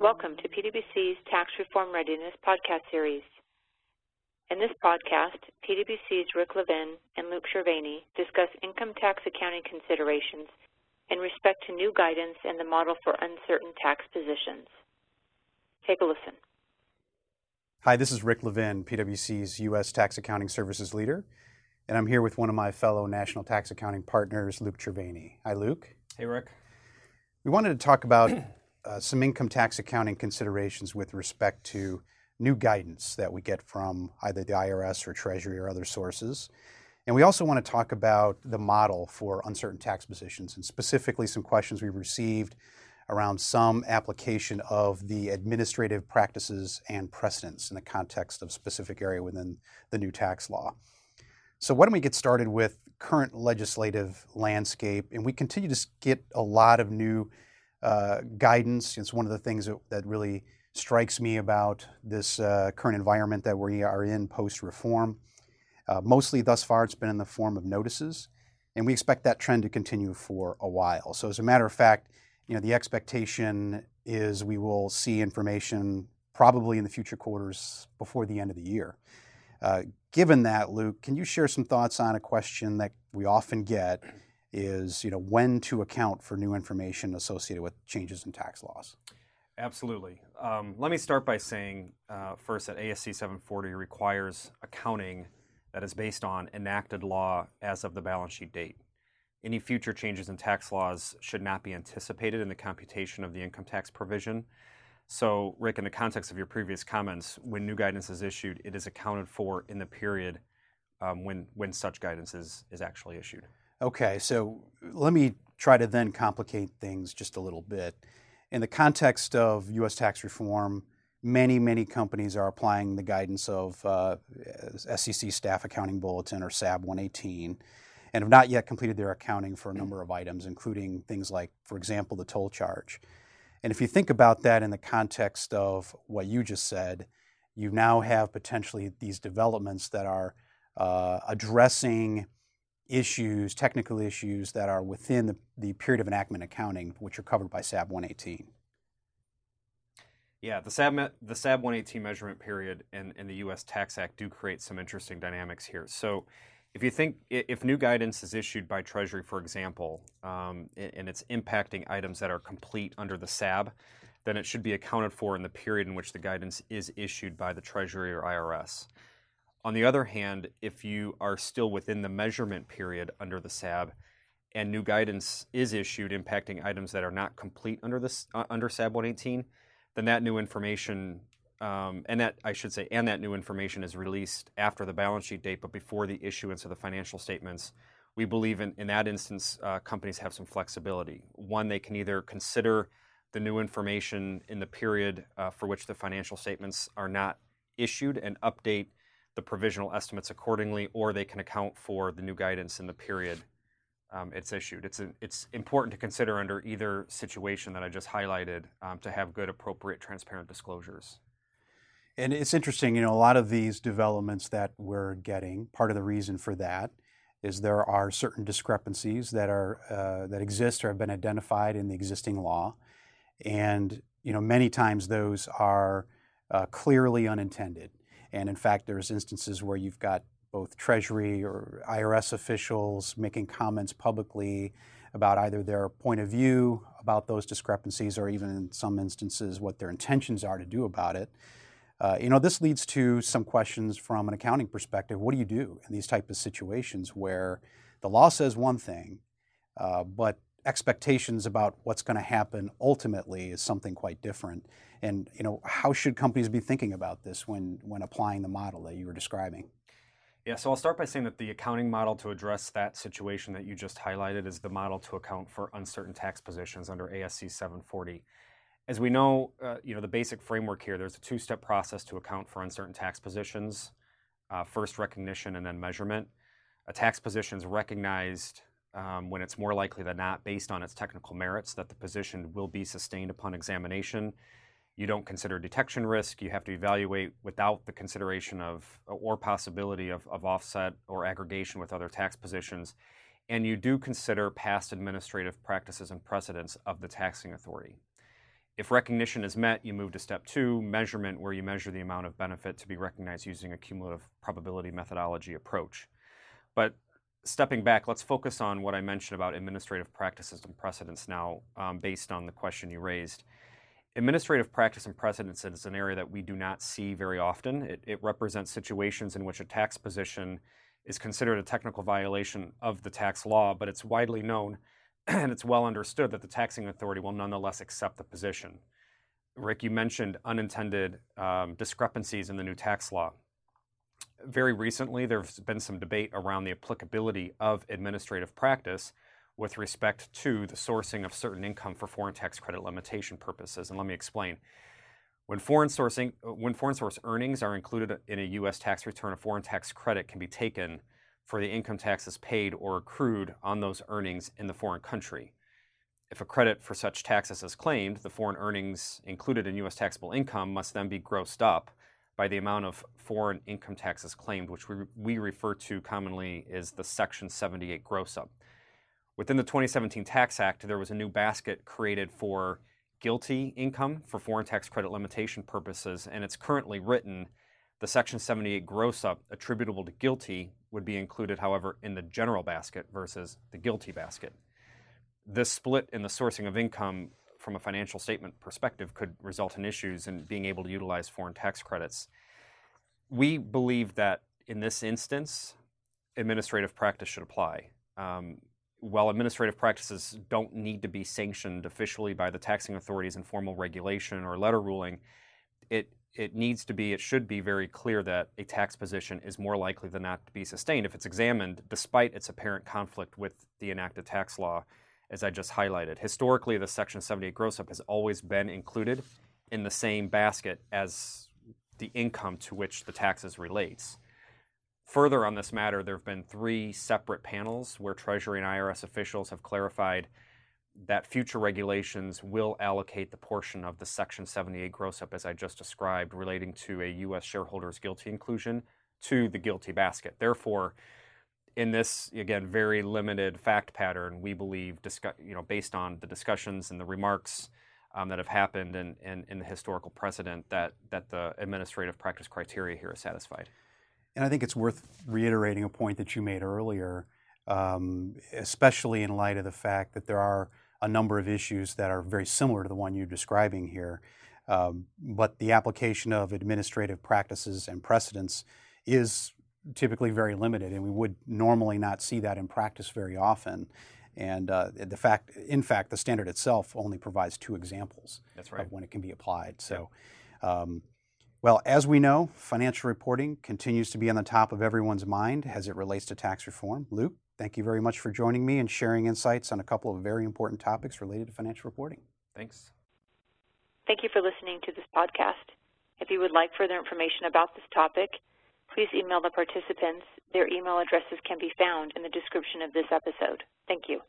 Welcome to PwC's Tax Reform Readiness podcast series. In this podcast, PwC's Rick Levin and Luke Cerveni discuss income tax accounting considerations in respect to new guidance and the model for uncertain tax positions. Take a listen. Hi, this is Rick Levin, PwC's U.S. Tax Accounting Services Leader, and I'm here with one of my fellow national tax accounting partners, Luke Cerveni. Hi, Luke. Hey, Rick. We wanted to talk about uh, some income tax accounting considerations with respect to new guidance that we get from either the IRS or Treasury or other sources. And we also want to talk about the model for uncertain tax positions and specifically some questions we've received around some application of the administrative practices and precedents in the context of specific area within the new tax law. So why don't we get started with current legislative landscape? And we continue to get a lot of new uh, guidance. It's one of the things that, that really strikes me about this uh, current environment that we are in post reform. Uh, mostly thus far, it's been in the form of notices, and we expect that trend to continue for a while. So, as a matter of fact, you know, the expectation is we will see information probably in the future quarters before the end of the year. Uh, given that, Luke, can you share some thoughts on a question that we often get? Is you know when to account for new information associated with changes in tax laws? Absolutely. Um, let me start by saying uh, first that ASC 740 requires accounting that is based on enacted law as of the balance sheet date. Any future changes in tax laws should not be anticipated in the computation of the income tax provision. So, Rick, in the context of your previous comments, when new guidance is issued, it is accounted for in the period um, when, when such guidance is, is actually issued. Okay, so let me try to then complicate things just a little bit in the context of U.S. tax reform, many, many companies are applying the guidance of uh, SEC Staff Accounting Bulletin or SAB 118 and have not yet completed their accounting for a number of items, including things like, for example, the toll charge. And if you think about that in the context of what you just said, you now have potentially these developments that are uh, addressing issues, technical issues that are within the, the period of enactment accounting, which are covered by SAB 118. Yeah, the SAB, the SAB 118 measurement period and, and the U.S. Tax Act do create some interesting dynamics here. So, if you think if new guidance is issued by Treasury, for example, um, and it's impacting items that are complete under the SAB, then it should be accounted for in the period in which the guidance is issued by the Treasury or IRS. On the other hand, if you are still within the measurement period under the SAB and new guidance is issued impacting items that are not complete under this uh, under SAB 118, then that new information um, and that I should say, and that new information is released after the balance sheet date, but before the issuance of the financial statements. We believe in, in that instance, uh, companies have some flexibility. One, they can either consider the new information in the period uh, for which the financial statements are not issued and update the provisional estimates accordingly, or they can account for the new guidance in the period um, it's issued. It's, a, it's important to consider under either situation that I just highlighted um, to have good, appropriate, transparent disclosures. And it's interesting, you know, a lot of these developments that we're getting, part of the reason for that is there are certain discrepancies that are uh, that exist or have been identified in the existing law, and you know, many times those are uh, clearly unintended. And in fact, there's instances where you've got both Treasury or IRS officials making comments publicly about either their point of view about those discrepancies or even in some instances what their intentions are to do about it. Uh, you know, this leads to some questions from an accounting perspective. What do you do in these type of situations where the law says one thing, uh, but expectations about what's going to happen ultimately is something quite different. And you know, how should companies be thinking about this when when applying the model that you were describing? Yeah, so I'll start by saying that the accounting model to address that situation that you just highlighted is the model to account for uncertain tax positions under ASC 740. As we know, uh, you know the basic framework here. There's a two-step process to account for uncertain tax positions: uh, first recognition and then measurement. A tax position is recognized um, when it's more likely than not, based on its technical merits, that the position will be sustained upon examination. You don't consider detection risk. You have to evaluate without the consideration of or possibility of, of offset or aggregation with other tax positions. And you do consider past administrative practices and precedents of the taxing authority. If recognition is met, you move to step two, measurement, where you measure the amount of benefit to be recognized using a cumulative probability methodology approach. But stepping back, let's focus on what I mentioned about administrative practices and precedents now, um, based on the question you raised. Administrative practice and precedents is an area that we do not see very often. It, it, represents situations in which a tax position is considered a technical violation of the tax law, but it's widely known and it's well understood that the taxing authority will nonetheless accept the position. Rick, you mentioned unintended um, discrepancies in the new tax law. Very recently, there's been some debate around the applicability of administrative practice with respect to the sourcing of certain income for foreign tax credit limitation purposes. And let me explain. When foreign, sourcing, when foreign source earnings are included in a U.S. tax return, a foreign tax credit can be taken for the income taxes paid or accrued on those earnings in the foreign country. If a credit for such taxes is claimed, the foreign earnings included in U.S. taxable income must then be grossed up by the amount of foreign income taxes claimed, which we, we refer to commonly as the Section 78 gross up. Within the 2017 Tax Act, there was a new basket created for GILTI income for foreign tax credit limitation purposes, and it's currently written the Section 78 gross up attributable to GILTI would be included, however, in the general basket versus the GILTI basket. This split in the sourcing of income from a financial statement perspective could result in issues in being able to utilize foreign tax credits. We believe that in this instance, administrative practice should apply. Um, while administrative practices don't need to be sanctioned officially by the taxing authorities in formal regulation or letter ruling, it it needs to be, it should be very clear that a tax position is more likely than not to be sustained if it's examined despite its apparent conflict with the enacted tax law, as I just highlighted. Historically, the Section 78 gross up has always been included in the same basket as the income to which the taxes relates. Further on this matter, there have been three separate panels where Treasury and IRS officials have clarified that future regulations will allocate the portion of the Section 78 gross up, as I just described, relating to a U.S. shareholder's GILTI inclusion to the GILTI basket. Therefore, in this again very limited fact pattern, we believe, discuss, you know, based on the discussions and the remarks um, that have happened and in, in, in, the historical precedent, that that the administrative practice criteria here is satisfied. And I think it's worth reiterating a point that you made earlier, um, especially in light of the fact that there are a number of issues that are very similar to the one you're describing here. Um, but the application of administrative practices and precedents is typically very limited, and we would normally not see that in practice very often. And uh, the fact, in fact, the standard itself only provides two examples right. of when it can be applied. So, um, well, as we know, financial reporting continues to be on the top of everyone's mind as it relates to tax reform. Luke, Thank you very much for joining me and sharing insights on a couple of very important topics related to financial reporting. Thanks. Thank you for listening to this podcast. If you would like further information about this topic, please email the participants. Their email addresses can be found in the description of this episode. Thank you.